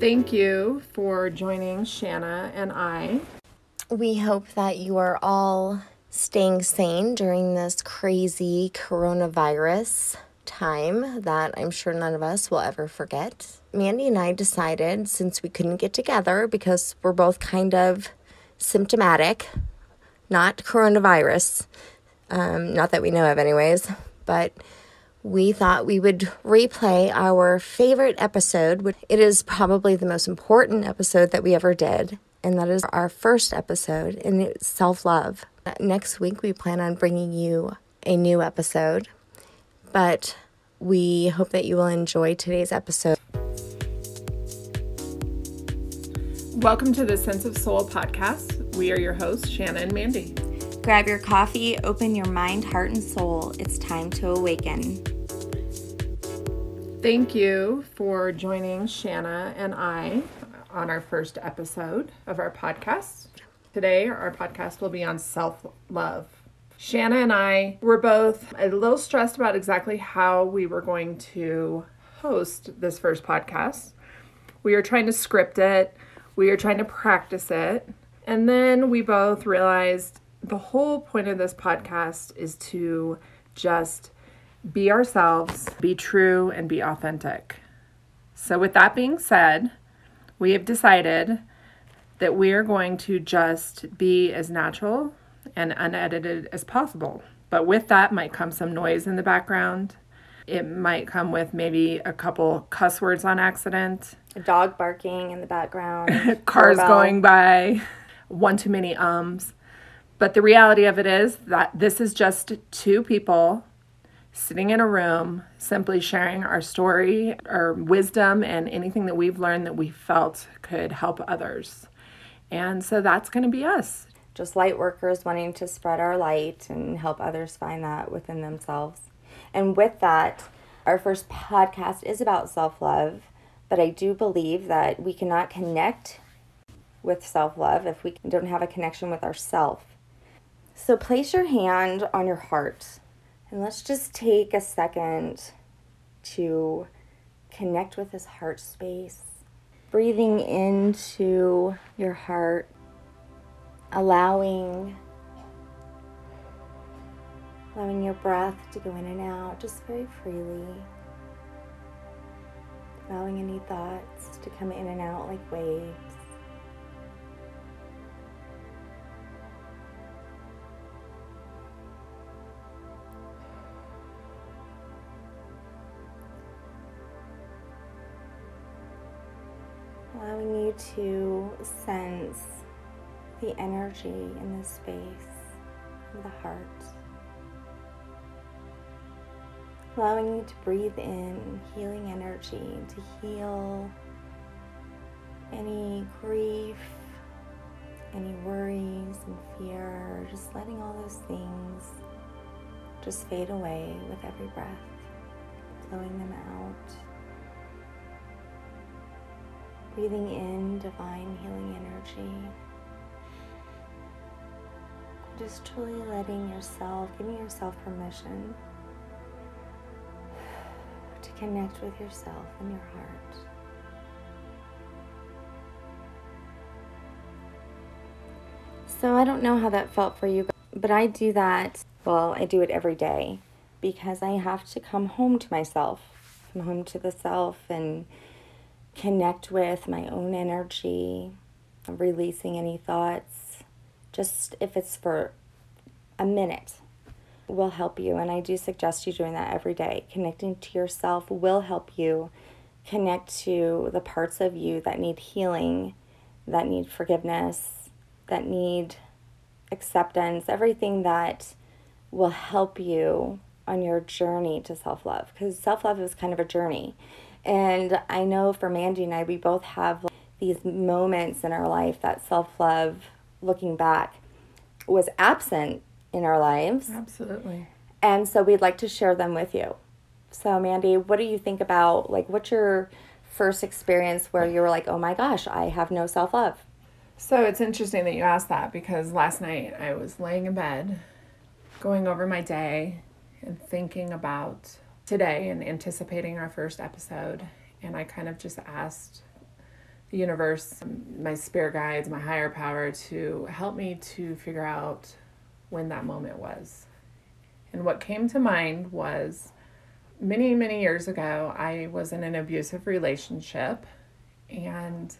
Thank you for joining Shanna and I. We hope that you are all staying sane during this crazy coronavirus time that I'm sure none of us will ever forget. Mandy and I decided since we couldn't get together because we're both kind of symptomatic, not coronavirus, um, not that we know of, anyways, but we thought we would replay our favorite episode. which It is probably the most important episode that we ever did, and that is our first episode, in self love. Next week, we plan on bringing you a new episode, but we hope that you will enjoy today's episode. Welcome to the Sense of Soul podcast. We are your hosts, Shanna and Mandy. Grab your coffee, open your mind, heart, and soul. It's time to awaken. Thank you for joining Shanna and I on our first episode of our podcast. Today, our podcast will be on self love. Shanna and I were both a little stressed about exactly how we were going to host this first podcast. We were trying to script it, we were trying to practice it, and then we both realized the whole point of this podcast is to just be ourselves, be true, and be authentic. So, with that being said, we have decided that we are going to just be as natural and unedited as possible. But with that might come some noise in the background. It might come with maybe a couple cuss words on accident, a dog barking in the background, cars doorbell. going by, one too many ums. But the reality of it is that this is just two people sitting in a room, simply sharing our story, our wisdom, and anything that we've learned that we felt could help others. And so that's going to be us just light workers wanting to spread our light and help others find that within themselves. And with that, our first podcast is about self love, but I do believe that we cannot connect with self love if we don't have a connection with ourself. So place your hand on your heart and let's just take a second to connect with this heart space. Breathing into your heart allowing allowing your breath to go in and out just very freely allowing any thoughts to come in and out like waves allowing you to sense the energy in the space of the heart. Allowing you to breathe in healing energy to heal any grief, any worries and fear, just letting all those things just fade away with every breath, blowing them out. Breathing in divine healing energy just truly letting yourself, giving yourself permission to connect with yourself and your heart. So I don't know how that felt for you, but I do that. Well, I do it every day because I have to come home to myself, come home to the self and connect with my own energy, releasing any thoughts just if it's for a minute will help you. And i do suggest you doing that every day. Connecting to yourself will help you connect to the parts of you that need healing that need forgiveness that need acceptance everything that will help you on your journey to self-love. Because self-love is kind of a journey and i know for mandy and i we both have these moments in our life that self-love looking back, was absent in our lives. Absolutely. And so we'd like to share them with you. So, Mandy, what do you think about like what's your first experience where you were like, oh my gosh, I have no self love? So it's interesting that you asked that because last night I was laying in bed, going over my day and thinking about today and anticipating our first episode. And I kind of just asked the universe, my spirit guides, my higher power to help me to figure out when that moment was. And what came to mind was many, many years ago, I was in an abusive relationship. And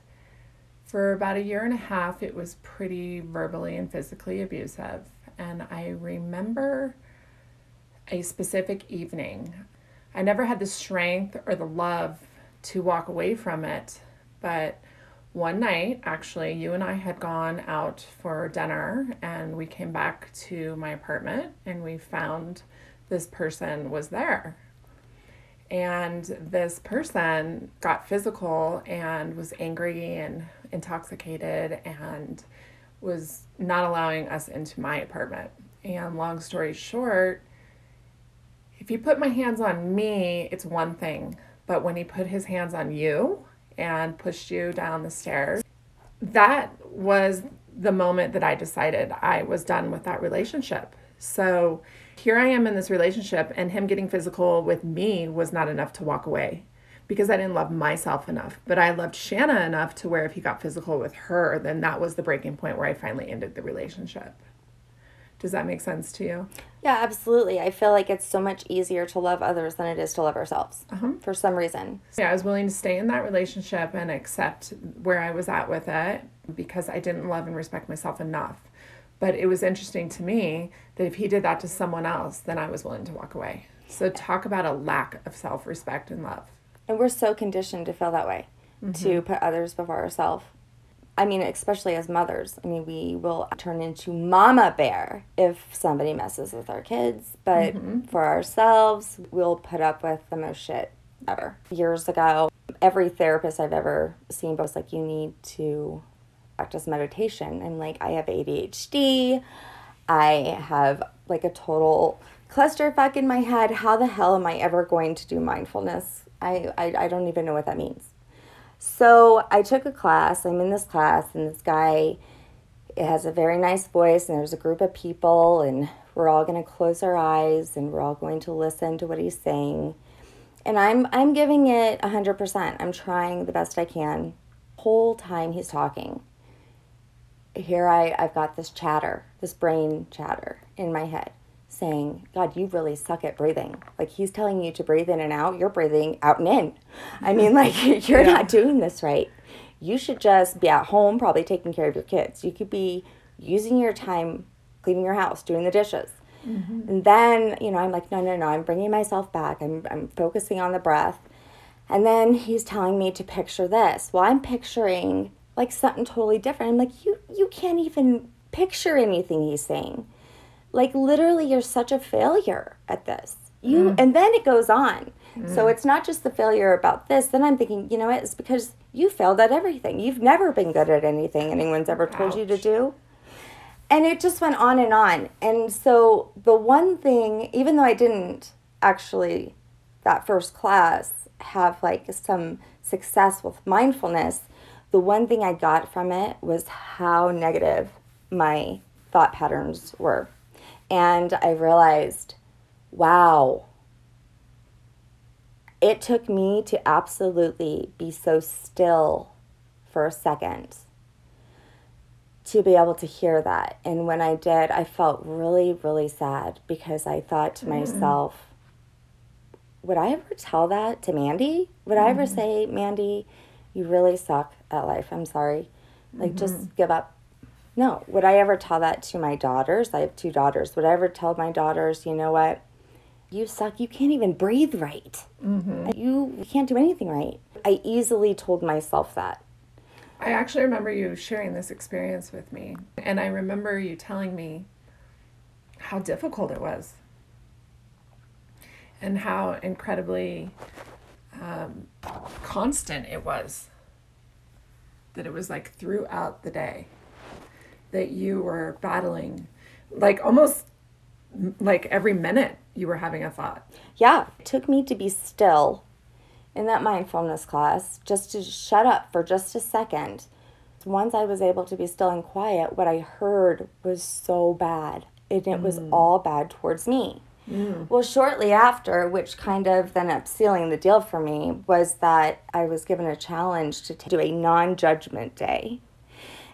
for about a year and a half, it was pretty verbally and physically abusive. And I remember a specific evening. I never had the strength or the love to walk away from it, but one night, actually, you and I had gone out for dinner and we came back to my apartment and we found this person was there. And this person got physical and was angry and intoxicated and was not allowing us into my apartment. And long story short, if he put my hands on me, it's one thing. But when he put his hands on you and pushed you down the stairs, that was the moment that I decided I was done with that relationship. So here I am in this relationship, and him getting physical with me was not enough to walk away because I didn't love myself enough. But I loved Shanna enough to where if he got physical with her, then that was the breaking point where I finally ended the relationship. Does that make sense to you? Yeah, absolutely. I feel like it's so much easier to love others than it is to love ourselves uh-huh. for some reason. Yeah, I was willing to stay in that relationship and accept where I was at with it because I didn't love and respect myself enough. But it was interesting to me that if he did that to someone else, then I was willing to walk away. So, talk about a lack of self respect and love. And we're so conditioned to feel that way, mm-hmm. to put others before ourselves. I mean, especially as mothers, I mean, we will turn into mama bear if somebody messes with our kids. But mm-hmm. for ourselves, we'll put up with the most shit ever. Years ago, every therapist I've ever seen was like, you need to practice meditation. I'm like, I have ADHD. I have like a total clusterfuck in my head. How the hell am I ever going to do mindfulness? I, I, I don't even know what that means. So I took a class. I'm in this class, and this guy has a very nice voice, and there's a group of people, and we're all going to close our eyes, and we're all going to listen to what he's saying. And I'm I'm giving it 100%. I'm trying the best I can. Whole time he's talking. Here I I've got this chatter, this brain chatter in my head saying, God, you really suck at breathing. Like he's telling you to breathe in and out, you're breathing out and in. I mean, like you're yeah. not doing this right. You should just be at home, probably taking care of your kids. You could be using your time cleaning your house, doing the dishes. Mm-hmm. And then, you know, I'm like, no, no, no, I'm bringing myself back. I'm, I'm focusing on the breath. And then he's telling me to picture this. Well, I'm picturing like something totally different. I'm like, you, you can't even picture anything he's saying like literally you're such a failure at this. You mm. and then it goes on. Mm. so it's not just the failure about this. Then i'm thinking you know what? It's because you failed at everything. You've never been good at anything anyone's ever told Ouch. you to do. And it just went on and on. And so the one thing even though i didn't actually that first class have like some success with mindfulness the one thing i got from it was how negative my thought patterns were and I realized, wow, it took me to absolutely be so still for a second to be able to hear that. And when I did, I felt really, really sad because I thought to mm. myself, would I ever tell that to Mandy? Would mm. I ever mm-hmm. say, Mandy, you really suck at life? I'm sorry. Like, mm-hmm. just give up no. Would I ever tell that to my daughters? I have two daughters. Would I ever tell my daughters, you know what? You suck. You can't even breathe right. Mm-hmm. You, you can't do anything right. I easily told myself that. I actually remember you sharing this experience with me. And I remember you telling me how difficult it was and how incredibly um, constant it was. That it was like throughout the day that you were battling like almost like every minute you were having a thought yeah it took me to be still in that mindfulness class just to shut up for just a second once i was able to be still and quiet what i heard was so bad and it was mm. all bad towards me Mm. Well, shortly after, which kind of then up sealing the deal for me, was that I was given a challenge to do a non judgment day.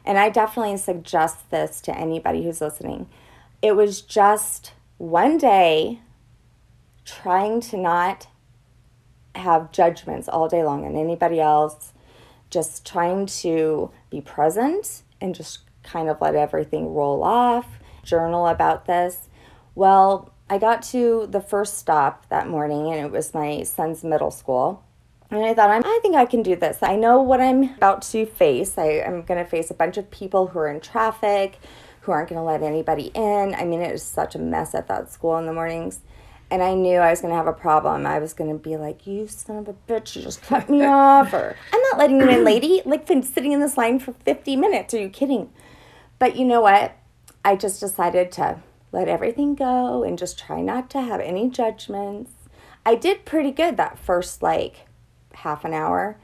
And I definitely suggest this to anybody who's listening. It was just one day trying to not have judgments all day long on anybody else, just trying to be present and just kind of let everything roll off, journal about this. Well, I got to the first stop that morning and it was my son's middle school. And I thought, I think I can do this. I know what I'm about to face. I, am going to face a bunch of people who are in traffic, who aren't going to let anybody in. I mean, it was such a mess at that school in the mornings. And I knew I was going to have a problem. I was going to be like, you son of a bitch, you just cut me off. Or, I'm not letting you in, lady. Like, been sitting in this line for 50 minutes. Are you kidding? But you know what? I just decided to let everything go and just try not to have any judgments. I did pretty good that first like half an hour.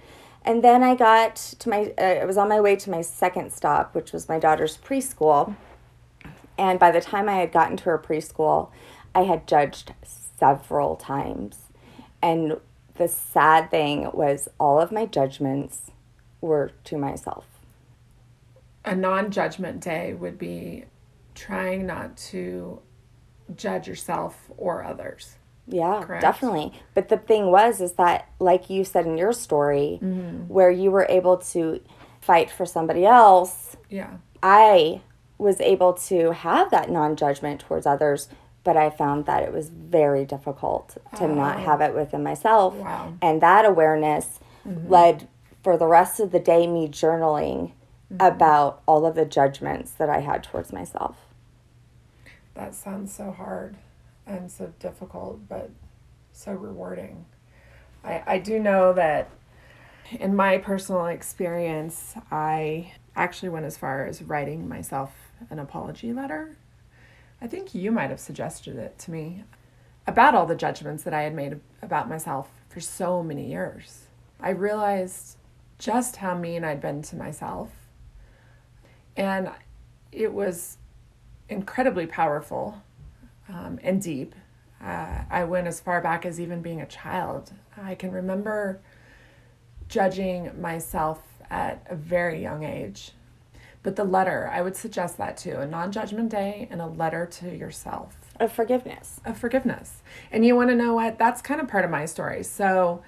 And then I got to my, uh, I was on my way to my second stop, which was my daughter's preschool. And by the time I had gotten to her preschool, I had judged several times. And the sad thing was, all of my judgments were to myself. A non judgment day would be trying not to judge yourself or others. Yeah, Correct? definitely. But the thing was, is that, like you said in your story, mm-hmm. where you were able to fight for somebody else. Yeah. I was able to have that non judgment towards others, but I found that it was very difficult to oh. not have it within myself. Wow. And that awareness mm-hmm. led for the rest of the day me journaling mm-hmm. about all of the judgments that I had towards myself. That sounds so hard and so difficult, but so rewarding. I, I do know that in my personal experience, I actually went as far as writing myself an apology letter. I think you might have suggested it to me about all the judgments that I had made about myself for so many years. I realized just how mean I'd been to myself. And it was incredibly powerful um, and deep. Uh, I went as far back as even being a child. I can remember judging myself at a very young age. But the letter, I would suggest that too a non judgment day and a letter to yourself. Of forgiveness. Of forgiveness. And you want to know what? That's kind of part of my story. So,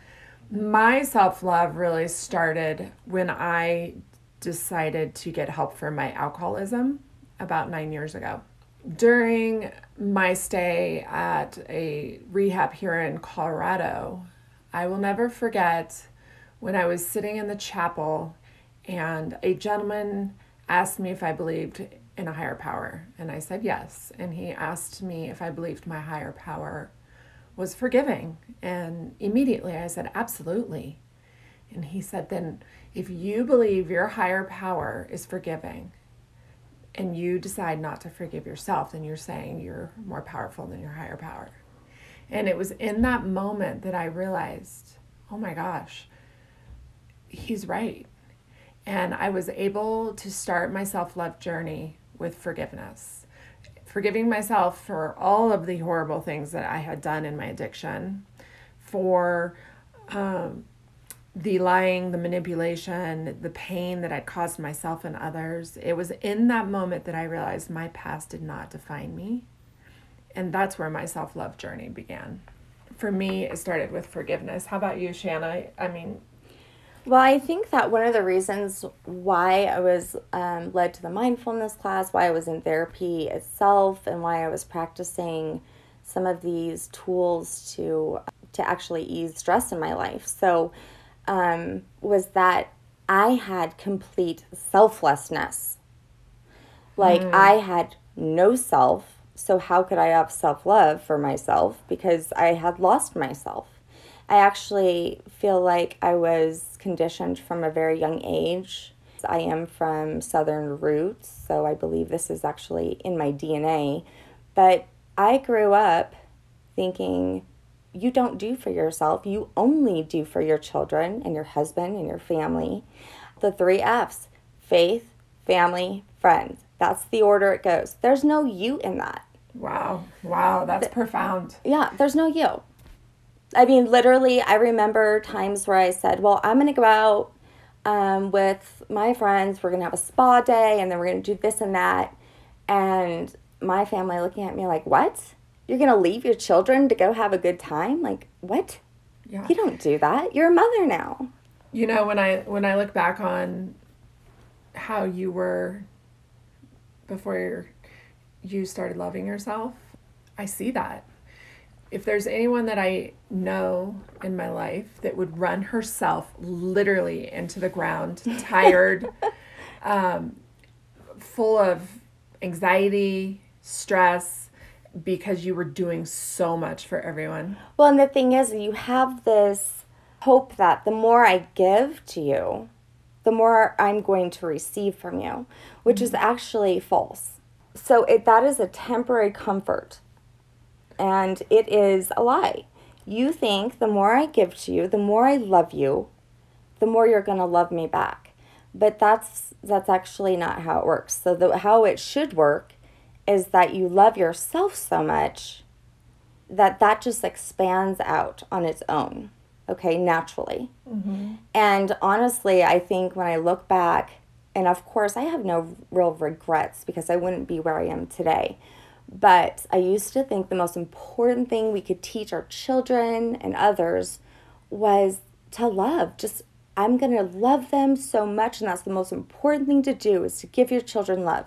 my self love really started when I decided to get help for my alcoholism about nine years ago. During my stay at a rehab here in Colorado, I will never forget when I was sitting in the chapel and a gentleman asked me if I believed in a higher power. And I said yes. And he asked me if I believed my higher power was forgiving. And immediately I said, absolutely. And he said, then if you believe your higher power is forgiving, and you decide not to forgive yourself, then you're saying you're more powerful than your higher power. And it was in that moment that I realized, oh my gosh, he's right. And I was able to start my self love journey with forgiveness. Forgiving myself for all of the horrible things that I had done in my addiction, for um, the lying, the manipulation, the pain that I'd caused myself and others. It was in that moment that I realized my past did not define me. And that's where my self love journey began. For me, it started with forgiveness. How about you, Shanna? I mean, well, I think that one of the reasons why I was um, led to the mindfulness class, why I was in therapy itself, and why I was practicing some of these tools to to actually ease stress in my life. So, um, was that I had complete selflessness. Like mm. I had no self, so how could I have self love for myself? Because I had lost myself. I actually feel like I was conditioned from a very young age. I am from Southern roots, so I believe this is actually in my DNA. But I grew up thinking you don't do for yourself, you only do for your children and your husband and your family. The three F's faith, family, friends. That's the order it goes. There's no you in that. Wow. Wow. That's profound. Yeah, there's no you. I mean, literally, I remember times where I said, Well, I'm going to go out um, with my friends. We're going to have a spa day and then we're going to do this and that. And my family looking at me like, What? You're going to leave your children to go have a good time? Like, what? Yeah. You don't do that. You're a mother now. You know, when I when I look back on how you were before you started loving yourself, I see that. If there's anyone that I know in my life that would run herself literally into the ground, tired, um, full of anxiety, stress, because you were doing so much for everyone. Well, and the thing is, you have this hope that the more I give to you, the more I'm going to receive from you, which is mm-hmm. actually false. So it, that is a temporary comfort, and it is a lie. You think the more I give to you, the more I love you, the more you're going to love me back. But that's that's actually not how it works. So the how it should work is that you love yourself so much that that just expands out on its own okay naturally. Mm-hmm. And honestly i think when i look back and of course i have no real regrets because i wouldn't be where i am today but i used to think the most important thing we could teach our children and others was to love just i'm going to love them so much and that's the most important thing to do is to give your children love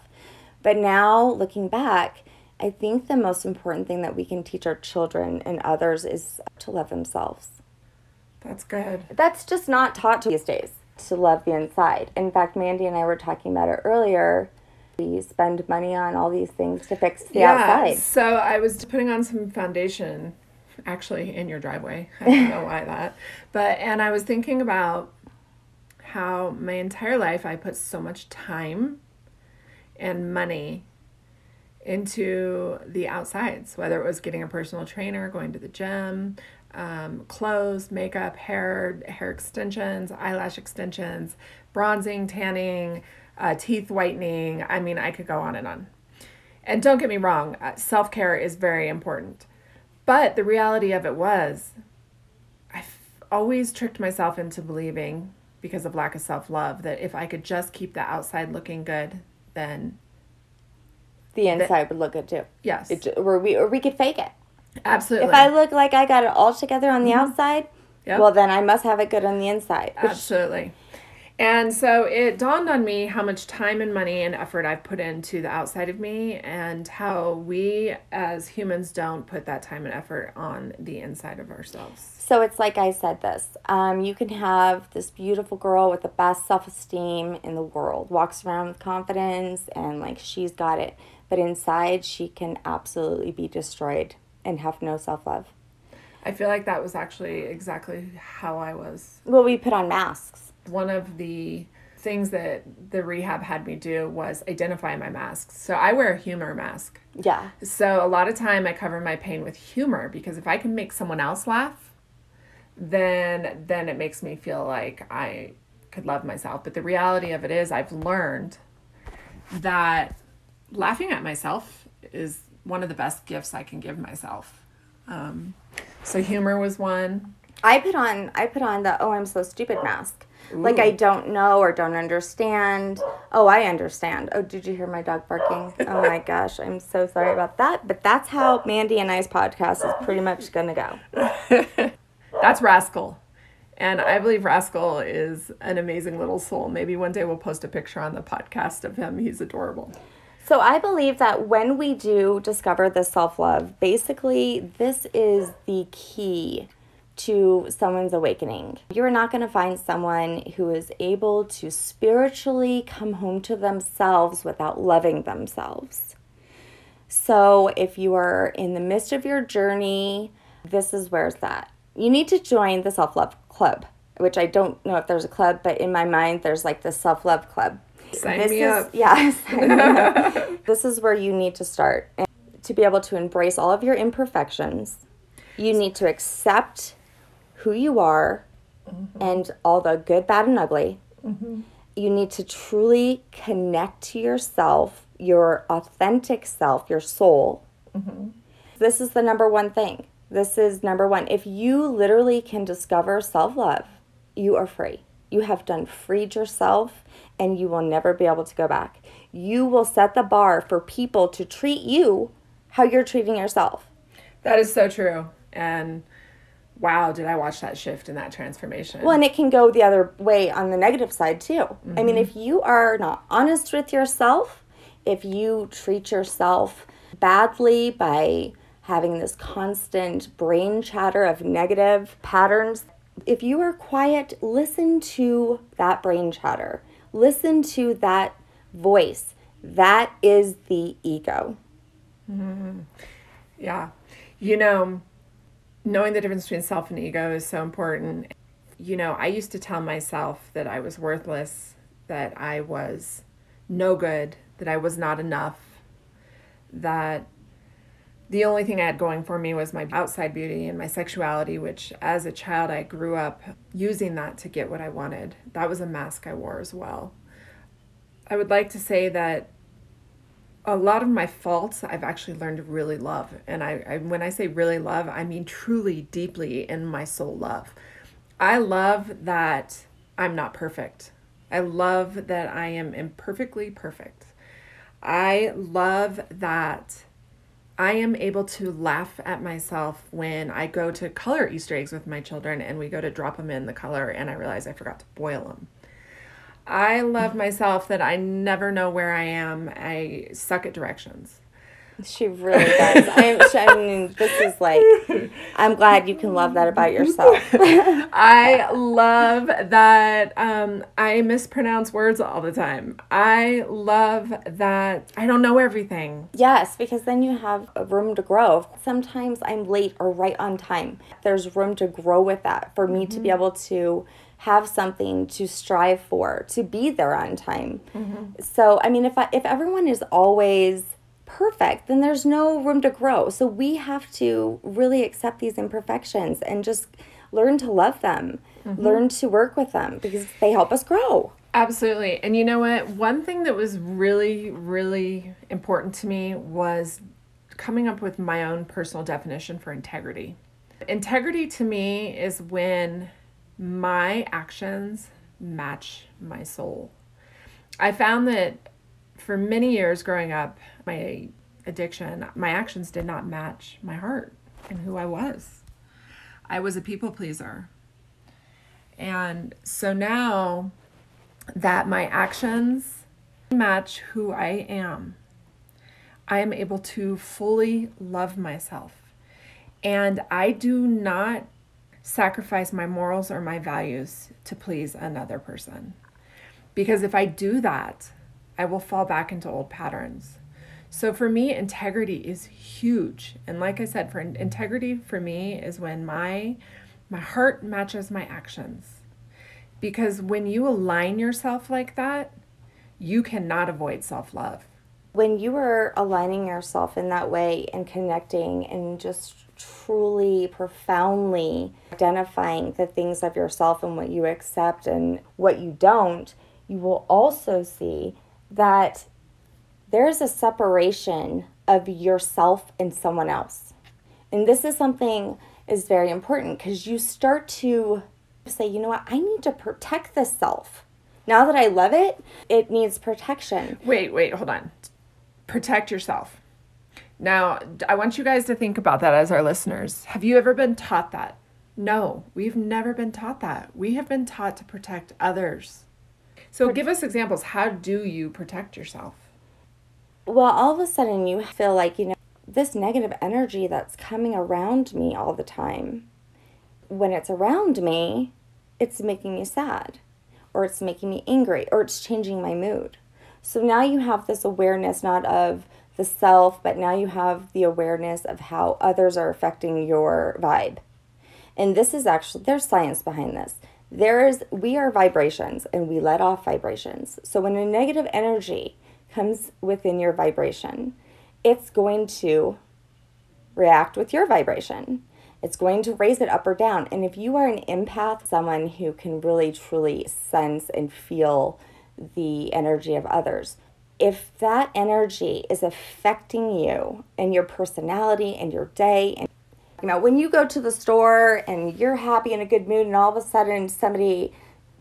but now looking back i think the most important thing that we can teach our children and others is to love themselves That's good. that's just not taught these days to love the inside. In fact, Mandy and I were talking about it earlier. We spend money on all these things to fix the outside. So I was putting on some foundation, actually in your driveway. I don't know why that, but and I was thinking about how my entire life I put so much time and money into the outsides, whether it was getting a personal trainer, going to the gym, um, clothes, makeup, hair, hair extensions, eyelash extensions, bronzing, tanning, uh, teeth whitening. I mean, I could go on and on. And don't get me wrong, uh, self care is very important. But the reality of it was, I've always tricked myself into believing, because of lack of self love, that if I could just keep the outside looking good, then The inside would look good too. yes, It, or we or we could fake it. absolutely. If I look like I got it all together on the mm-hmm. outside, Yep. well then I must have it good on the inside. Absolutely. And so it dawned on me how much time and money and effort I've put into the outside of me and how we as humans don't put that time and effort on the inside of ourselves. So it's like I said this. Um, you can have this beautiful girl with the best self esteem in the world, walks around with confidence and like she's got it. But inside, she can absolutely be destroyed and have no self love. I feel like that was actually exactly how I was. Well, we put on masks. One of the things that the rehab had me do was identify my masks. So I wear a humor mask. Yeah. So a lot of time I cover my pain with humor because if I can make someone else laugh, then then it makes me feel like I could love myself. But the reality of it is I've learned that laughing at myself is one of the best gifts I can give myself. Um, so humor was one. I put on I put on the oh I'm so stupid mask. Like I don't know or don't understand. Oh, I understand. Oh, did you hear my dog barking? Oh my gosh, I'm so sorry about that. But that's how Mandy and I's podcast is pretty much gonna go. That's Rascal. And I believe Rascal is an amazing little soul. Maybe one day we'll post a picture on the podcast of him. He's adorable. So I believe that when we do discover this self love, basically this is the key to someone's awakening. You're not going to find someone who is able to spiritually come home to themselves without loving themselves. So if you are in the midst of your journey, this is where it's at. You need to join the self love club, which I don't know if there's a club, but in my mind, there's like the self love club. Sign this me is, up. Yeah, up. this is where you need to start. And to be able to embrace all of your imperfections, you need to accept who you are mm-hmm. and all the good, bad, and ugly. Mm-hmm. You need to truly connect to yourself, your authentic self, your soul, mm-hmm. This is the number one thing. This is number one. If you literally can discover self love, you are free. You have done freed yourself and you will never be able to go back. You will set the bar for people to treat you how you're treating yourself. That is so true. And wow, did I watch that shift and that transformation? Well, and it can go the other way on the negative side too. I mean, if you are not honest with yourself, if you treat yourself badly by having this constant brain chatter of negative patterns, if you are quiet, listen to that brain chatter, listen to that voice. That is the ego. Hmm. Yeah. You know, knowing the difference between self and ego is so important. You know, I used to tell myself that I was worthless, that I was no good, that I was not enough, that the only thing I had going for me was my outside beauty and my sexuality, which as a child I grew up using that to get what I wanted. That was a mask I wore as well. I would like to say that a lot of my faults I've actually learned to really love. And I, I when I say really love, I mean truly deeply in my soul love. I love that I'm not perfect. I love that I am imperfectly perfect. I love that I am able to laugh at myself when I go to color Easter eggs with my children and we go to drop them in the color and I realize I forgot to boil them. I love myself that I never know where I am. I suck at directions. She really does. I, I mean, this is like, I'm glad you can love that about yourself. I love that um, I mispronounce words all the time. I love that I don't know everything. Yes, because then you have room to grow. Sometimes I'm late or right on time. There's room to grow with that for me to be able to have something to strive for, to be there on time. Mm-hmm. So, I mean, if I, if everyone is always perfect, then there's no room to grow. So we have to really accept these imperfections and just learn to love them, mm-hmm. learn to work with them because they help us grow. Absolutely. And you know what? One thing that was really, really important to me was coming up with my own personal definition for integrity. Integrity to me is when my actions match my soul. I found that for many years growing up, my addiction, my actions did not match my heart and who I was. I was a people pleaser. And so now that my actions match who I am, I am able to fully love myself. And I do not sacrifice my morals or my values to please another person. Because if I do that, I will fall back into old patterns. So for me, integrity is huge. And like I said, for integrity for me is when my my heart matches my actions. Because when you align yourself like that, you cannot avoid self-love. when you are aligning yourself in that way and connecting and just truly profoundly identifying the things of yourself and what you accept and what you don't, you will also see that there's a separation of yourself and someone else. And this is something is very important because you start to say, you know what, I need to protect this self. Now that I love it, it needs protection. Wait, wait, hold on. Protect yourself. Now, I want you guys to think about that as our listeners. Have you ever been taught that? No, we've never been taught that. We have been taught to protect others. So, give us examples. How do you protect yourself? well, all of a sudden you feel like, you know, this negative energy that's coming around me all the time, when it's around me, it's making me sad, or it's making me angry, or it's changing my mood. So now you have this awareness not of the self, but now you have the awareness of how others are affecting your vibe. And this is actually, there's science behind this. There is, we are vibrations and we let off vibrations. So when a negative energy comes within your vibration, it's going to react with your vibration. It's going to raise it up or down. And if you are an empath, someone who can really truly sense and feel the energy of others, if that energy is affecting you and your personality and your day and you know when you go to the store and you're happy in a good mood and all of a sudden somebody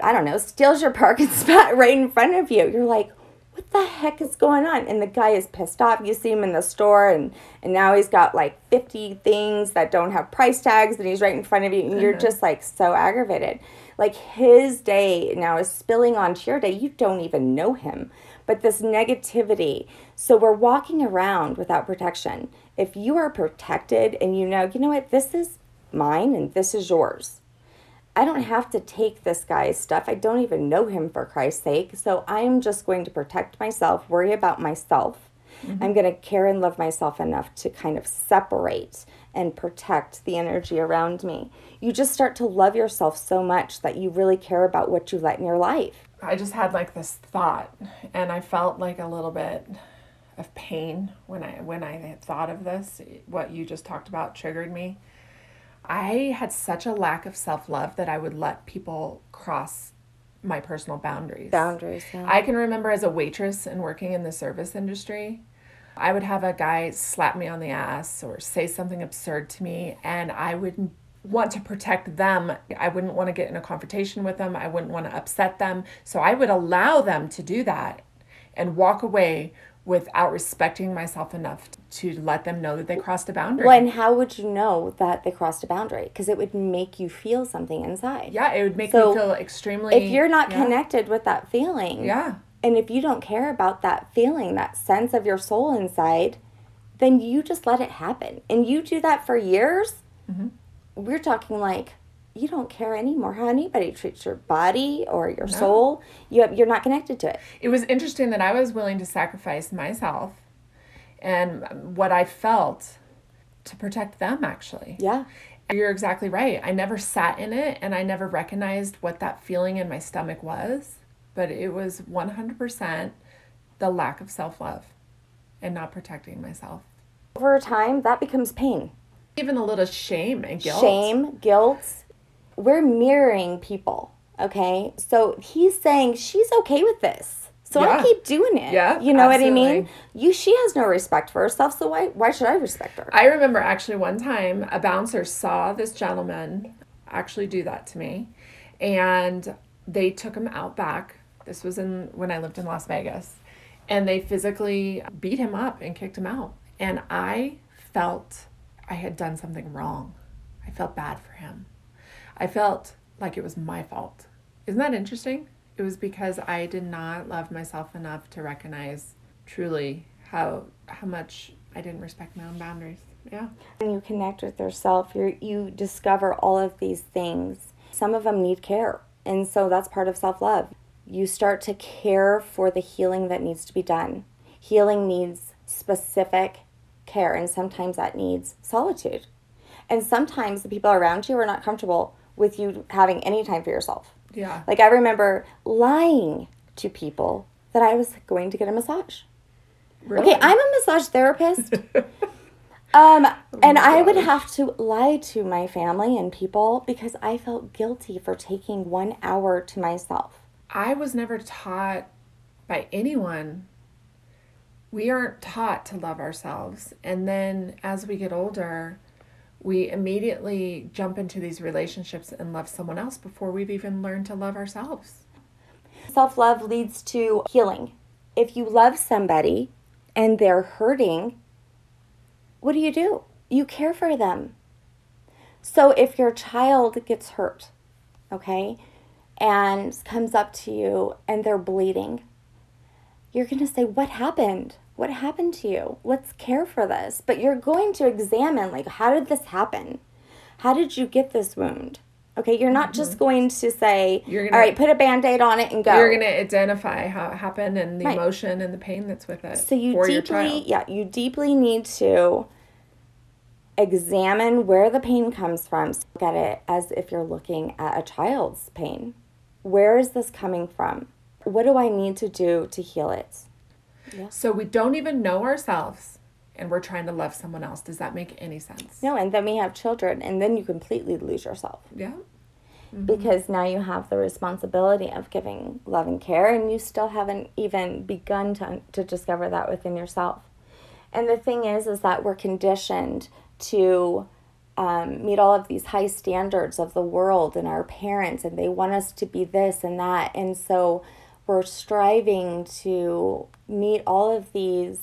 i don't know steals your parking spot right in front of you you're like what the heck is going on? And the guy is pissed off. You see him in the store and and now he's got like 50 things that don't have price tags and he's right in front of you and you're mm-hmm. just like so aggravated. Like his day now is spilling onto your day. You don't even know him but this negativity. So we're walking around without protection. If you are protected and you know, you know what, this is mine and this is yours. I don't have to take this guy's stuff. I don't even know him for Christ's sake. So I'm just going to protect myself, worry about myself. Mm-hmm. I'm going to care and love myself enough to kind of separate and protect the energy around me. You just start to love yourself so much that you really care about what you let in your life. I just had like this thought and I felt like a little bit of pain when I when I thought of this. What you just talked about triggered me. I had such a lack of self-love that I would let people cross my personal boundaries. Boundaries. Yeah. I can remember as a waitress and working in the service industry, I would have a guy slap me on the ass or say something absurd to me and I would want to protect them. I wouldn't want to get in a confrontation with them. I wouldn't want to upset them. So I would allow them to do that and walk away without respecting myself enough to let them know that they crossed a boundary. Well, and how would you know that they crossed a boundary? Because it would make you feel something inside. Yeah, it would make so me feel extremely. If you're not yeah. connected with that feeling, yeah, and if you don't care about that feeling, that sense of your soul inside, then you just let it happen, and you do that for years. Mm-hmm we're talking like you don't care anymore how anybody treats your body or your no. soul. You have, you're not connected to it. It was interesting that I was willing to sacrifice myself and what I felt to protect them actually. Yeah. You're exactly right. I never sat in it and I never recognized what that feeling in my stomach was, but it was 100% the lack of self-love and not protecting myself. Over time, that becomes pain even a little shame and guilt. Shame, guilt. We're mirroring people, okay? So he's saying she's okay with this. So yeah. I keep doing it. Yeah. You know absolutely. what I mean? You she has no respect for herself, so why why should I respect her? I remember actually one time a bouncer saw this gentleman actually do that to me and they took him out back. This was in when I lived in Las Vegas. And they physically beat him up and kicked him out. And I felt I had done something wrong. I felt bad for him. I felt like it was my fault. Isn't that interesting? It was because I did not love myself enough to recognize truly how how much I didn't respect my own boundaries. Yeah. When you connect with yourself, you you discover all of these things. Some of them need care. And so that's part of self-love. You start to care for the healing that needs to be done. Healing needs specific care, and sometimes that needs solitude. And sometimes the people around you are not comfortable with you having any time for yourself. Yeah. Like I remember lying to people that I was going to get a massage. Really? Okay, I'm a massage therapist. um, oh and I would have to lie to my family and people because I felt guilty for taking one hour to myself. I was never taught by anyone we aren't taught to love ourselves. And then as we get older, we immediately jump into these relationships and love someone else before we've even learned to love ourselves. Self love leads to healing. If you love somebody and they're hurting, what do you do? You care for them. So if your child gets hurt, okay, and comes up to you and they're bleeding, you're going to say, What happened? What happened to you? Let's care for this. But you're going to examine, like, how did this happen? How did you get this wound? Okay, you're not mm-hmm. just going to say, you're gonna, all right, put a band aid on it and go. You're going to identify how it happened and the right. emotion and the pain that's with it. So you deeply, yeah, you deeply need to examine where the pain comes from. So look at it as if you're looking at a child's pain. Where is this coming from? What do I need to do to heal it? Yeah. So we don't even know ourselves and we're trying to love someone else. Does that make any sense? No, and then we have children and then you completely lose yourself. Yeah. because now you have the responsibility of giving love and care and you still haven't even begun to, to discover that within yourself and the thing is is that we're conditioned to um, meet all of these high standards of the world and our parents and they want us to be this and that and so we're striving to meet all of these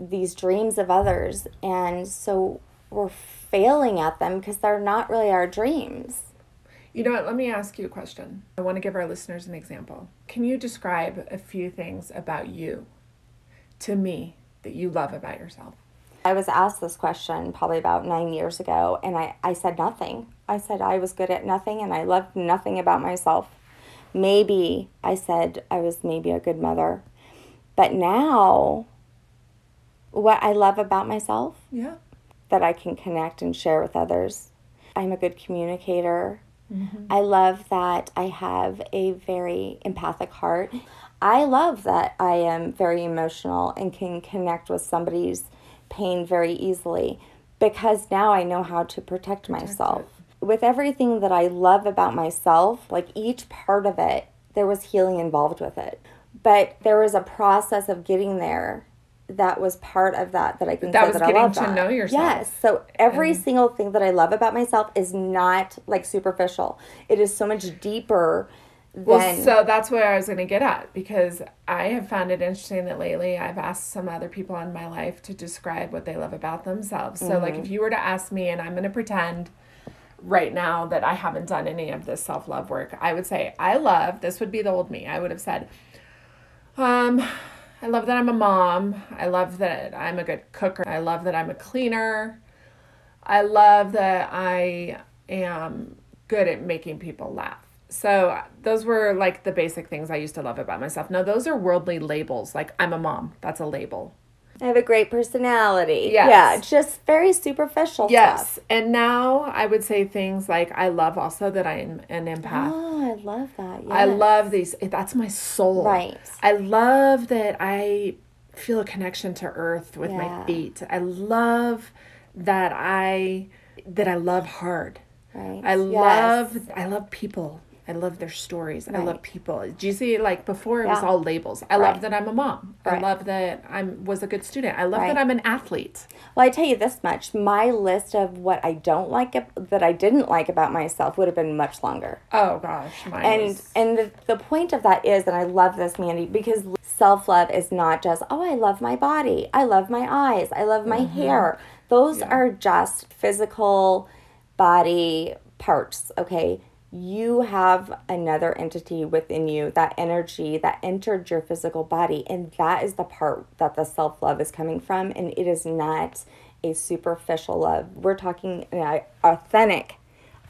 these dreams of others and so we're failing at them because they're not really our dreams You know what? Let me ask you a question. I want to give our listeners an example. Can you describe a few things about you to me that you love about yourself? I was asked this question probably about nine years ago, and I, I said nothing. I said I was good at nothing and I loved nothing about myself. Maybe I said I was maybe a good mother. But now, what I love about myself Yeah. that I can connect and share with others. I'm a good communicator. Mm-hmm. I love that I have a very empathic heart. I love that I am very emotional and can connect with somebody's pain very easily because now I know how to protect myself. With everything that I love about myself, like each part of it, there was healing involved with it. But there was a process of getting there that was part of that that I can That say was that I getting love to that. know yourself. Yes. So every single thing that I love about myself is not like superficial. It is so much deeper than Well, so that's where I was going to get at because I have found it interesting that lately I've asked some other people in my life to describe what they love about themselves. So, like, mm-hmm. if you were to ask me, and I'm going to pretend right now that I haven't done any of this self love work, I would say, I love, this would be the old me. I would have said, um, I love that I'm a mom. I love that I'm a good cooker. I love that I'm a cleaner. I love that I am good at making people laugh. So those were like the basic things I used to love about myself. Now those are worldly labels. Like I'm a mom. That's a label. I have a great personality. Yes. Yeah, just very superficial Yes. stuff. And now I would say things like I love also that I'm an empath. Oh, I love that. Yes. I love these. That's my soul. Right. I love that I feel a connection to earth with my feet. I love that I that I love hard. Right. I Yes. love I love people. I love their stories. I love people. Do you see like before it was all labels. I love that I'm a mom. I love that I'm was a good student. I love Right. that I'm an athlete. Well, I tell you this much: my list of what I don't like that I didn't like about myself would have been much longer. Oh gosh, mine And and the, the point of that is, and I love this, Mandy, because self love is not just oh, I love my body, I love my eyes, I love my mm-hmm. hair. Those are just physical body parts. Okay, you have another entity within you, that energy that entered your physical body, and that is the part that the self love is coming from, and it is not a superficial love. We're talking authentic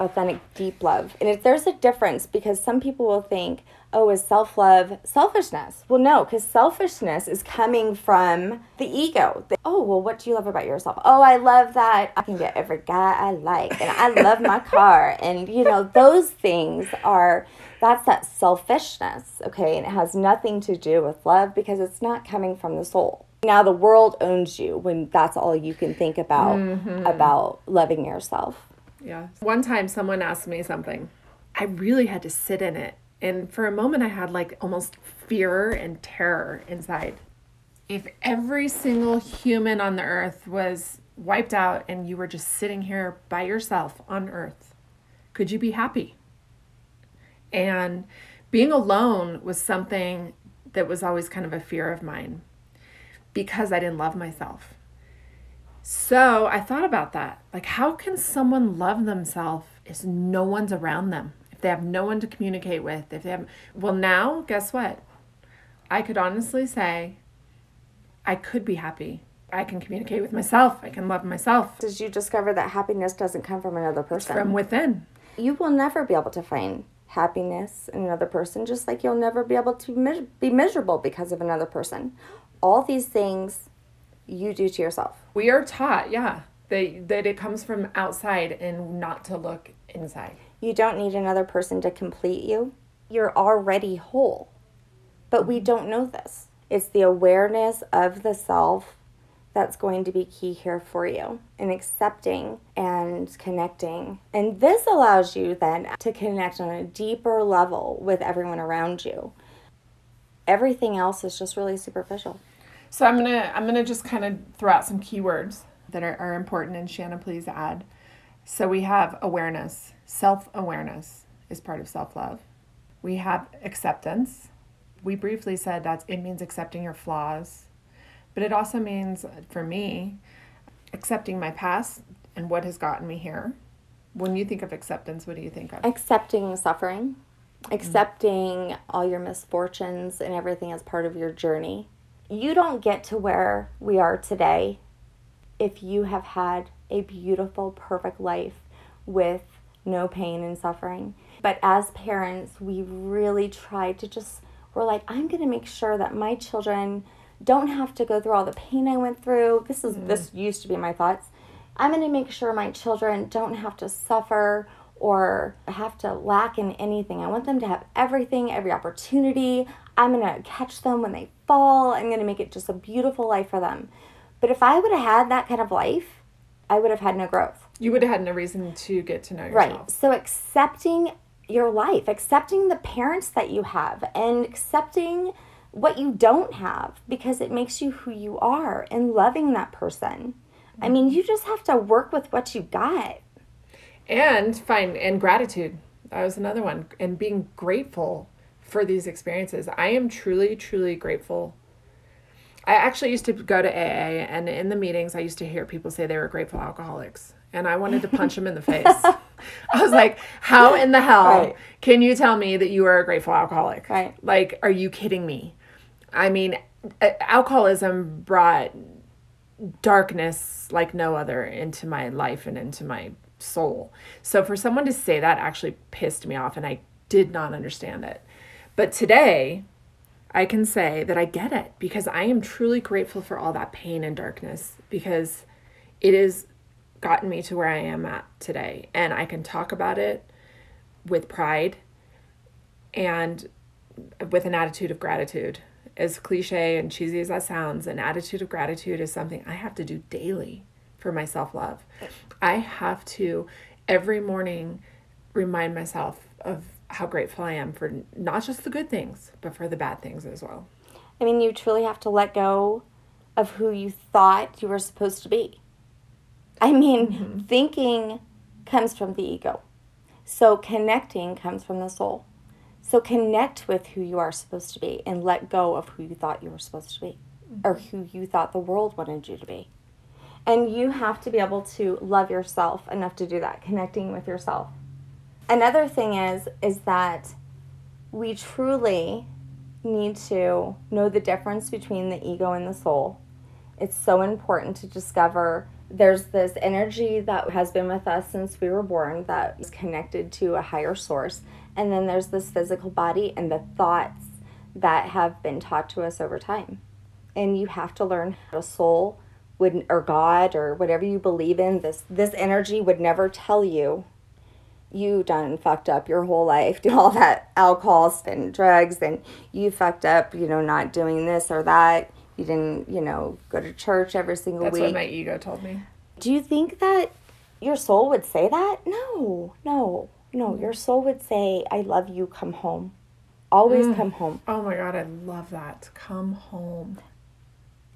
authentic deep love and if there's a difference because some people will think oh is self-love selfishness well no because selfishness is coming from the ego The- oh well what do you love about yourself oh i love that i can get every guy i like and i love my car and you know those things are that's that selfishness okay and it has nothing to do with love because it's not coming from the soul now the world owns you when that's all you can think about mm-hmm. about loving yourself Yeah. One time someone asked me something. I really had to sit in it. And for a moment, I had like almost fear and terror inside. If every single human on the earth was wiped out and you were just sitting here by yourself on earth, could you be happy? And being alone was something that was always kind of a fear of mine because I didn't love myself. So I thought about that. Like, how can someone love themselves if no one's around them? If they have no one to communicate with? If they have, well, now, guess what? I could honestly say I could be happy. I can communicate with myself. I can love myself did you discover that happiness doesn't come from another person? from within. you will never be able to find happiness in another person, just like you'll never be able to mis- be miserable because of another person. All these things you do to yourself. We are taught, yeah, that, that it comes from outside and not to look inside. You don't need another person to complete you. You're already whole. But we don't know this. It's the awareness of the self that's going to be key here for you in accepting and connecting. And this allows you then to connect on a deeper level with everyone around you. Everything else is just really superficial. So I'm gonna I'm gonna just kind of throw out some keywords that are, are important and Shanna please add. So we have awareness, self-awareness is part of self-love. We have acceptance. We briefly said that it means accepting your flaws, but it also means for me accepting my past and what has gotten me here. When you think of acceptance, what do you think of? Accepting suffering, mm-hmm. accepting all your misfortunes and everything as part of your journey. You don't get to where we are today if you have had a beautiful, perfect life with no pain and suffering. But as parents, we really try to just, we're like, I'm going to make sure that my children don't have to go through all the pain I went through. This is, mm. this used to be my thoughts. I'm going to make sure my children don't have to suffer or have to lack in anything. I want them to have everything, every opportunity. I'm going to catch them when they fall. I'm going to make it just a beautiful life for them. But if I would have had that kind of life, I would have had no growth. You would have had no reason to get to know yourself. Right. So accepting your life, accepting the parents that you have, and accepting what you don't have because it makes you who you are and loving that person. Mm-hmm. I mean, you just have to work with what you got. And find and gratitude. That was another one. And being grateful for these experiences. I am truly, truly grateful I actually used to go to AA, and in the meetings, I used to hear people say they were grateful alcoholics, and I wanted to punch them in the face. I was like, "How in the hell right. can you tell me that you are a grateful alcoholic? Right? Like, are you kidding me? I mean, alcoholism brought darkness like no other into my life and into my soul. So for someone to say that actually pissed me off, and I did not understand it. But today, I can say that I get it because I am truly grateful for all that pain and darkness because it has gotten me to where I am at today. And I can talk about it with pride and with an attitude of gratitude. As cliche and cheesy as that sounds, an attitude of gratitude is something I have to do daily for my self love. I have to every morning remind myself of how grateful I am for not just the good things, but for the bad things as well. I mean, you truly have to let go of who you thought you were supposed to be. I mean, mm-hmm. thinking comes from the ego. So connecting comes from the soul. So connect with who you are supposed to be and let go of who you thought you were supposed to be mm-hmm. or who you thought the world wanted you to be. And you have to be able to love yourself enough to do that, connecting with yourself another thing is is that we truly need to know the difference between the ego and the soul. It's so important to discover there's this energy that has been with us since we were born that is connected to a higher source. And then there's this physical body and the thoughts that have been taught to us over time. And you have to learn a soul would or God or whatever you believe in, this this energy would never tell you you done fucked up your whole life, do all that alcohol and drugs, and you fucked up, you know, not doing this or that. You didn't, you know, go to church every single That's week. That's what my ego told me. Do you think that your soul would say that? No, no, no. Your soul would say, I love you, come home. Always mm. come home. Oh my God, I love that. Come home.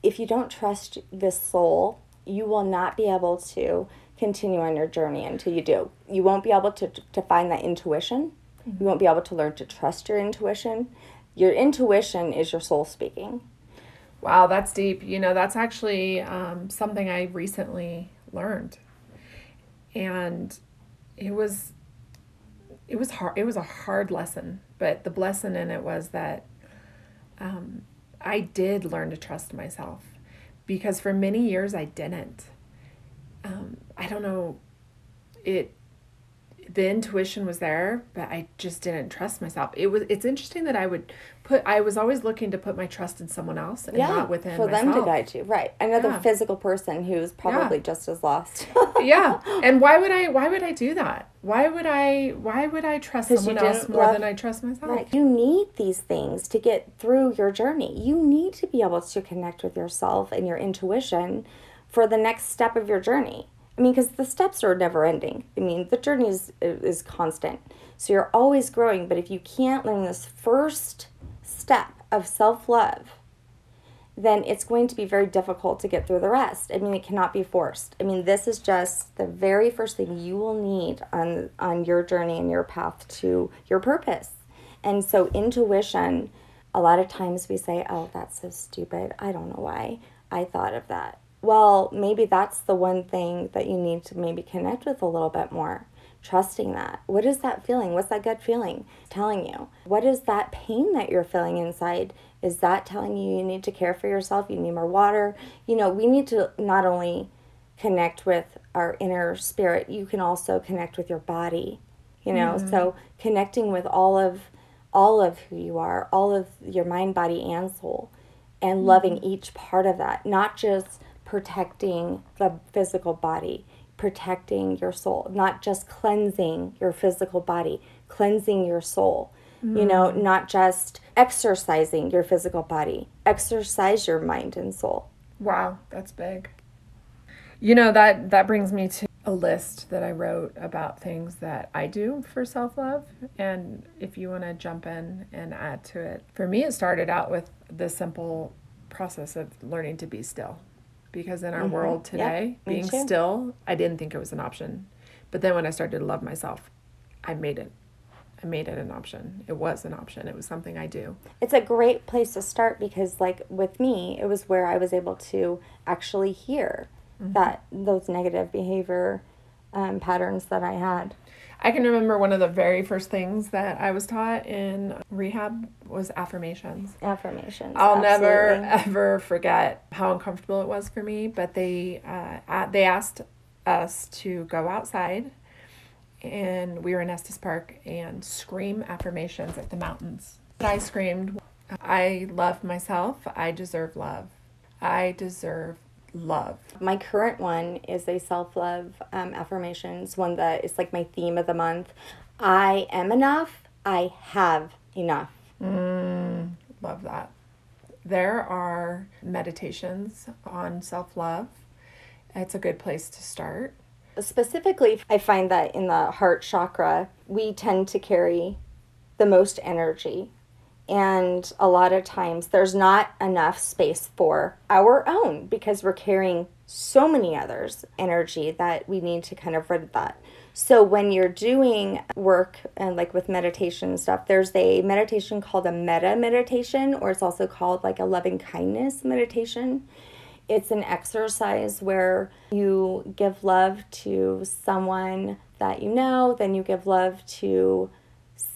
If you don't trust this soul, you will not be able to continue on your journey until you do. You won't be able to, to find that intuition. Mm-hmm. You won't be able to learn to trust your intuition. Your intuition is your soul speaking. Wow, that's deep. You know, that's actually um, something I recently learned. And it was it was hard it was a hard lesson, but the blessing in it was that um, I did learn to trust myself because for many years I didn't um, I don't know, it the intuition was there, but I just didn't trust myself. It was it's interesting that I would put I was always looking to put my trust in someone else and not within for myself. them to guide you, right? Another Yeah. physical person who's probably just as lost. yeah. And why would I why would I do that? Why would I why would I trust someone else more love- than I trust myself? Right. You need these things to get through your journey. You need to be able to connect with yourself and your intuition for the next step of your journey. I mean, because the steps are never ending. I mean, the journey is is constant. So you're always growing. But if you can't learn this first step of self love, then it's going to be very difficult to get through the rest. I mean, it cannot be forced. I mean, this is just the very first thing you will need on on your journey and your path to your purpose. And so intuition, a lot of times we say, "Oh, that's so stupid. I don't know why I thought of that." Well, maybe that's the one thing that you need to maybe connect with a little bit more. Trusting that. What is that feeling? What's that gut feeling telling you? What is that pain that you're feeling inside? Is that telling you you need to care for yourself? You need more water? You know, we need to not only connect with our inner spirit, you can also connect with your body. You know, so mm-hmm. connecting with all of all of who you are, all of your mind, body, and soul, and loving mm-hmm. each part of that, not just protecting the physical body, protecting your soul, not just cleansing your physical body, cleansing your soul. You know, mm. not just exercising your physical body, exercise your mind and soul. Wow, that's big. You know that that brings me to a list that I wrote about things that I do for self-love and if you want to jump in and add to it. For me it started out with the simple process of learning to be still. Because in our world Mm-hmm. Yep, today, me being too. still, I didn't think it was an option. But then when I started to love myself, I made it. I made it an option. It was an option. It was something I do. It's a great place to start because, like with me, it was where I was able to actually hear that those negative behavior um, patterns that I had. I can remember one of the very first things that I was taught in rehab was affirmations. Affirmations. I'll never ever forget how uncomfortable it was for me. But they uh, they asked us to go outside, and we were in Estes Park and scream affirmations at the mountains. I screamed, "I love myself. I deserve love. I deserve love." My current one is a self love um, affirmations, one that is like my theme of the month. I am enough. I have enough. Love that. There are meditations on self love. It's a good place to start. Specifically, I find that in the heart chakra, we tend to carry the most energy. And a lot of times there's not enough space for our own because we're carrying so many others' energy that we need to kind of rid that. So when you're doing work and like with meditation and stuff, there's a meditation called a metta meditation, or it's also called like a loving kindness meditation. It's an exercise where you give love to someone that you know, then you give love to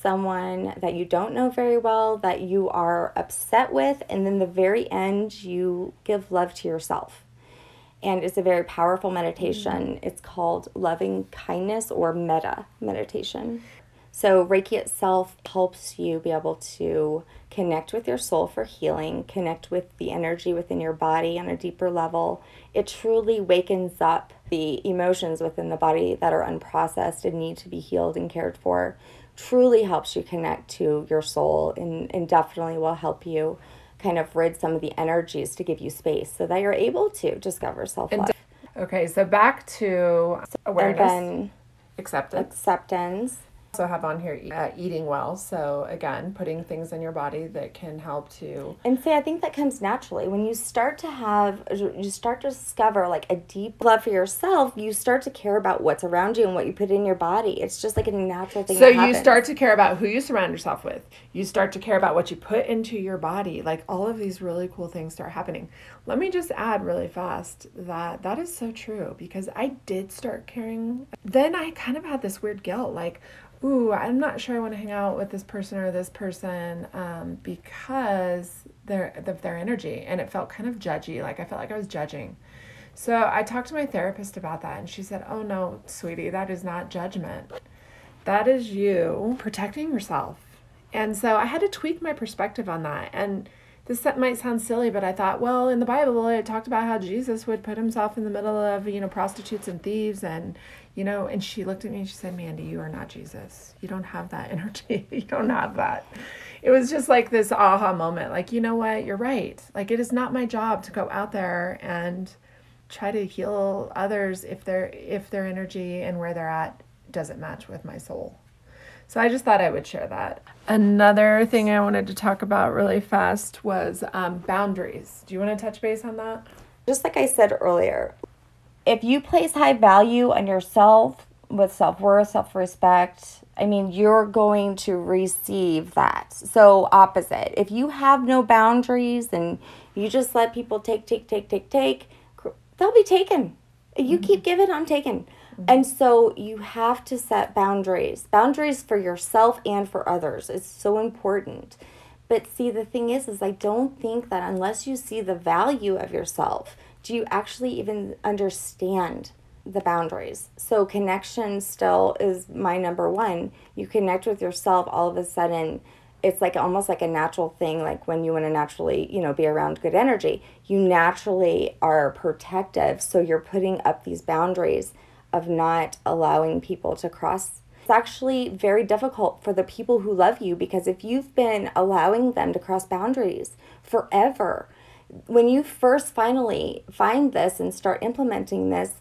someone that you don't know very well that you are upset with, and then the very end, you give love to yourself. And it's a very powerful meditation. Mm-hmm. It's called loving kindness or metta meditation. So, Reiki itself helps you be able to connect with your soul for healing, connect with the energy within your body on a deeper level. It truly wakens up the emotions within the body that are unprocessed and need to be healed and cared for. Truly helps you connect to your soul and, and definitely will help you kind of rid some of the energies to give you space so that you're able to discover self love. Okay, so back to And awareness, then acceptance. acceptance. Also have on here uh, eating well. So again, putting things in your body that can help to And see, I think that comes naturally when you start to have, you start to discover like a deep love for yourself. You start to care about what's around you and what you put in your body. It's just like a natural thing. So you start to care about who you surround yourself with. You start to care about what you put into your body. Like all of these really cool things start happening. Let me just add really fast that that is so true because I did start caring. Then I kind of had this weird guilt like, ooh, I'm not sure I want to hang out with this person or this person um, because their of their energy and it felt kind of judgy. Like I felt like I was judging. So I talked to my therapist about that and she said, "Oh no, sweetie, that is not judgment." that is you protecting yourself. And so I had to tweak my perspective on that. And this might sound silly, but I thought, well, in the Bible, it talked about how Jesus would put himself in the middle of, you know, prostitutes and thieves. And, you know, and she looked at me and she said, Mandy, you are not Jesus. You don't have that energy. you don't have that. It was just like this aha moment. Like, you know what? You're right. Like, it is not my job to go out there and try to heal others if their if their energy and where they're at doesn't match with my soul. So I just thought I would share that. Another thing I wanted to talk about really fast was um, boundaries. Do you want to touch base on that? Just like I said earlier, if you place high value on yourself with self worth, self respect, I mean, you're going to receive that. So, opposite. If you have no boundaries and you just let people take, take, take, take, take, they'll be taken. You mm-hmm. keep giving, I'm taken. And so you have to set boundaries. Boundaries for yourself and for others It's so important. But see the thing is is I don't think that unless you see the value of yourself, do you actually even understand the boundaries. So connection still is my number 1. You connect with yourself all of a sudden it's like almost like a natural thing like when you want to naturally you know be around good energy you naturally are protective so you're putting up these boundaries of not allowing people to cross. It's actually very difficult for the people who love you because if you've been allowing them to cross boundaries forever, when you first finally find this and start implementing this,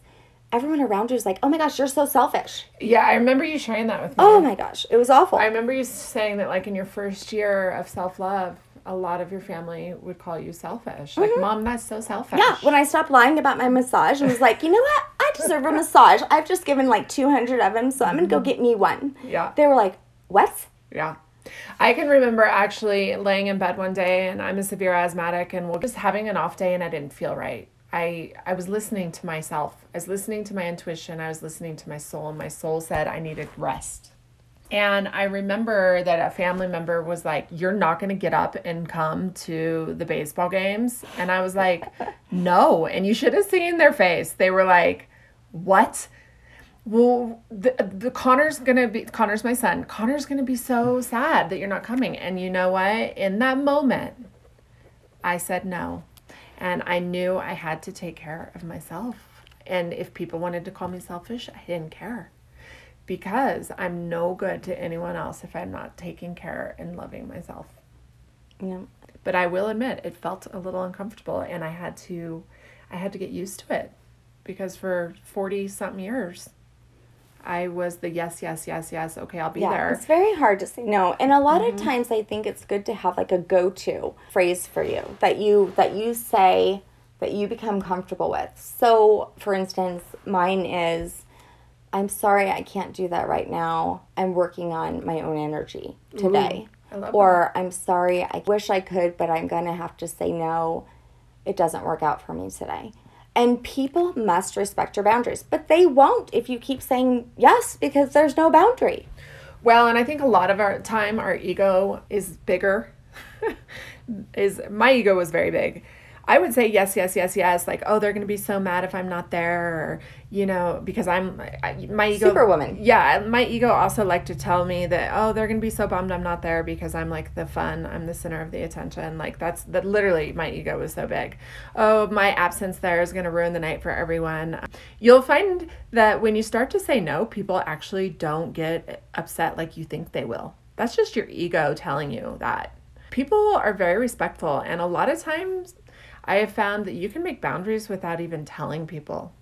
everyone around you is like, "Oh my gosh, you're so selfish." Yeah, I remember you sharing that with me. Oh my gosh, it was awful. I remember you saying that like in your first year of self-love, a lot of your family would call you selfish. Like, mm-hmm. mom, that's so selfish. Yeah, when I stopped lying about my massage and was like, you know what? I deserve a massage. I've just given like 200 of them, so I'm going to go mm-hmm. get me one. Yeah. They were like, what? Yeah. I can remember actually laying in bed one day and I'm a severe asthmatic and we're just having an off day and I didn't feel right. I I was listening to myself. I was listening to my intuition. I was listening to my soul and my soul said I needed rest. And I remember that a family member was like, You're not going to get up and come to the baseball games. And I was like, No. And you should have seen their face. They were like, What? Well, the, the Connor's gonna be Connor's my son. Connor's gonna be so sad that you're not coming. And you know what? In that moment, I said no. And I knew I had to take care of myself. And if people wanted to call me selfish, I didn't care because I'm no good to anyone else if I'm not taking care and loving myself. Yeah. But I will admit it felt a little uncomfortable and I had to I had to get used to it because for 40 something years I was the yes, yes, yes, yes. Okay, I'll be yeah, there. It's very hard to say no. And a lot mm-hmm. of times I think it's good to have like a go-to phrase for you that you that you say that you become comfortable with. So, for instance, mine is I'm sorry I can't do that right now. I'm working on my own energy today. or that. I'm sorry, I wish I could, but I'm going to have to say no. It doesn't work out for me today. And people must respect your boundaries, but they won't if you keep saying yes because there's no boundary. Well, and I think a lot of our time our ego is bigger. is my ego was very big I would say yes, yes, yes, yes. Like, oh, they're going to be so mad if I'm not there, or you know, because I'm my ego. Superwoman. Yeah, my ego also like to tell me that oh, they're going to be so bummed I'm not there because I'm like the fun, I'm the center of the attention. Like that's that. Literally, my ego is so big. Oh, my absence there is going to ruin the night for everyone. You'll find that when you start to say no, people actually don't get upset like you think they will. That's just your ego telling you that. People are very respectful, and a lot of times I have found that you can make boundaries without even telling people.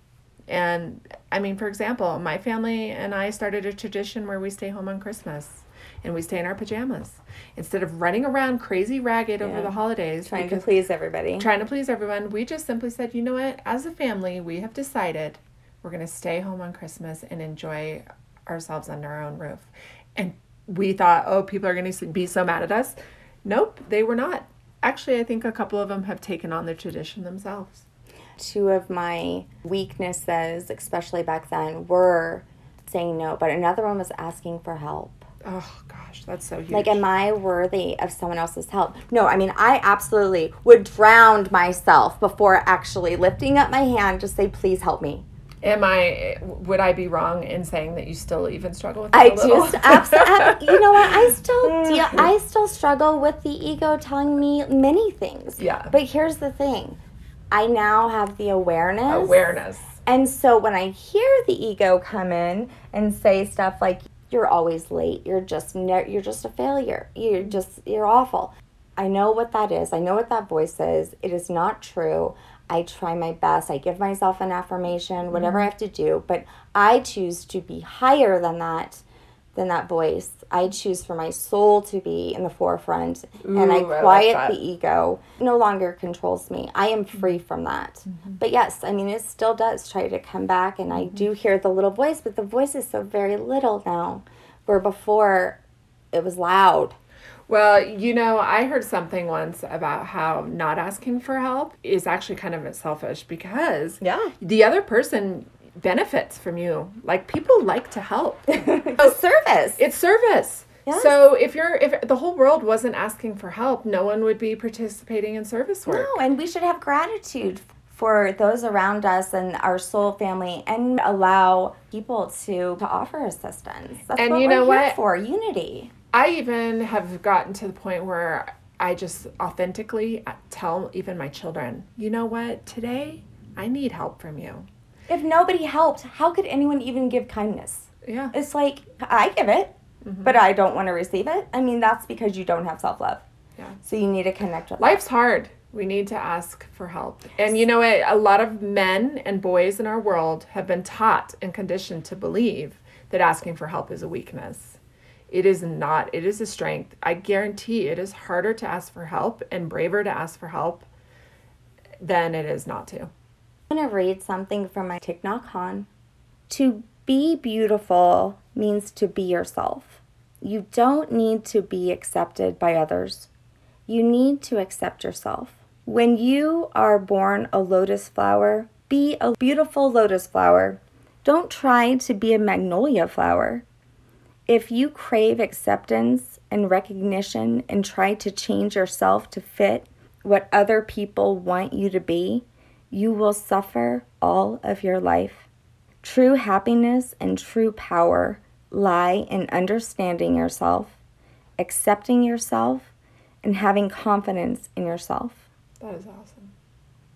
And I mean, for example, my family and I started a tradition where we stay home on Christmas and we stay in our pajamas instead of running around crazy ragged yeah. over the holidays trying to please everybody. trying to please everyone. We just simply said you know what? As a family we have decided we're going to stay home on christmas and enjoy ourselves under our own roof. And we thought oh people are going to be so mad at us. Nope they were not actually, I think a couple of them have taken on the tradition themselves. Two of my weaknesses, especially back then, were saying no, but another one was asking for help. Oh gosh, that's so huge. Like, am I worthy of someone else's help? No, I mean, I absolutely would drown myself before actually lifting up my hand to say, please help me. Am I? Would I be wrong in saying that you still even struggle with? I a little? do. Absolutely. You know what? I still deal. I still struggle with the ego telling me many things. Yeah. But here's the thing. I now have the awareness. Awareness. And so when I hear the ego come in and say stuff like you're always late, you're just ne- you're just a failure. You're mm-hmm. just you're awful. I know what that is. I know what that voice is. It is not true. I try my best. I give myself an affirmation, mm-hmm. whatever I have to do, but I choose to be higher than that than that voice. I choose for my soul to be in the forefront and I Ooh, I like quiet the ego. No longer controls me. I am mm-hmm. free from that. Mm-hmm. But yes, I mean it still does try to come back and I do hear the little voice, but the voice is so very little now. Where before it was loud. Well, you know, I heard something once about how not asking for help is actually kind of selfish because Yeah. the other person benefits from you. Like people like to help. The oh, service. It's service. Yes. So if you're if the whole world wasn't asking for help, no one would be participating in service work. No, and we should have gratitude for those around us and our soul family and allow people to, to offer assistance. That's And what you we're know here what? for unity. I even have gotten to the point where I just authentically tell even my children, you know what, today I need help from you. If nobody helped, how could anyone even give kindness? Yeah. It's like I give it, Mm-hmm. but I don't want to receive it. I mean, that's because you don't have self love. Yeah. So you need to connect with Life's hard. We need to ask for help. And you know what? A lot of men and boys in our world have been taught and conditioned to believe that asking for help is a weakness. It is not. It is a strength. I guarantee it is harder to ask for help and braver to ask for help than it is not to. I'm going to read something from my Nhat Hanh. To be beautiful means to be yourself. You don't need to be accepted by others. You need to accept yourself. When you are born a lotus flower, be a beautiful lotus flower. Don't try to be a magnolia flower. If you crave acceptance and recognition and try to change yourself to fit what other people want you to be, you will suffer all of your life. True happiness and true power lie in understanding yourself, accepting yourself, and having confidence in yourself. That is awesome.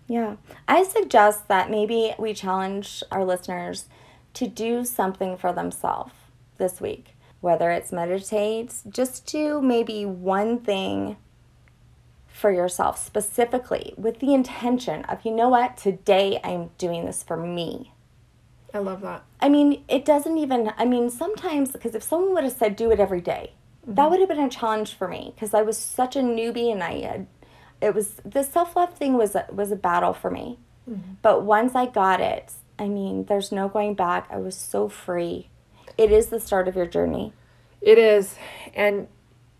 Yeah. I suggest that maybe we challenge our listeners to do something for themselves this week, whether it's meditate, just do maybe one thing for yourself specifically with the intention of, you know what, today I'm doing this for me. I love that. I mean, it doesn't even, I mean, sometimes, because if someone would have said, do it every day, mm-hmm. that would have been a challenge for me because I was such a newbie and I had, it was, the self love thing was a, was a battle for me. Mm-hmm. But once I got it, I mean, there's no going back. I was so free. It is the start of your journey. It is. And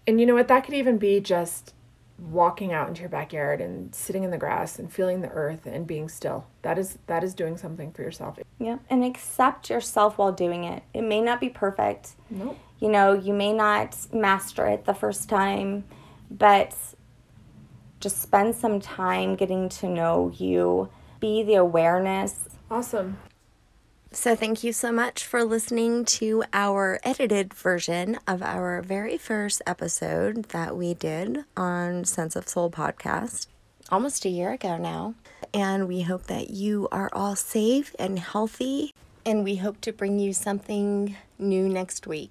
and you know what? That could even be just walking out into your backyard and sitting in the grass and feeling the earth and being still. That is that is doing something for yourself. Yeah. And accept yourself while doing it. It may not be perfect. Nope. You know, you may not master it the first time, but just spend some time getting to know you. Be the awareness. Awesome. So, thank you so much for listening to our edited version of our very first episode that we did on Sense of Soul podcast almost a year ago now. And we hope that you are all safe and healthy. And we hope to bring you something new next week.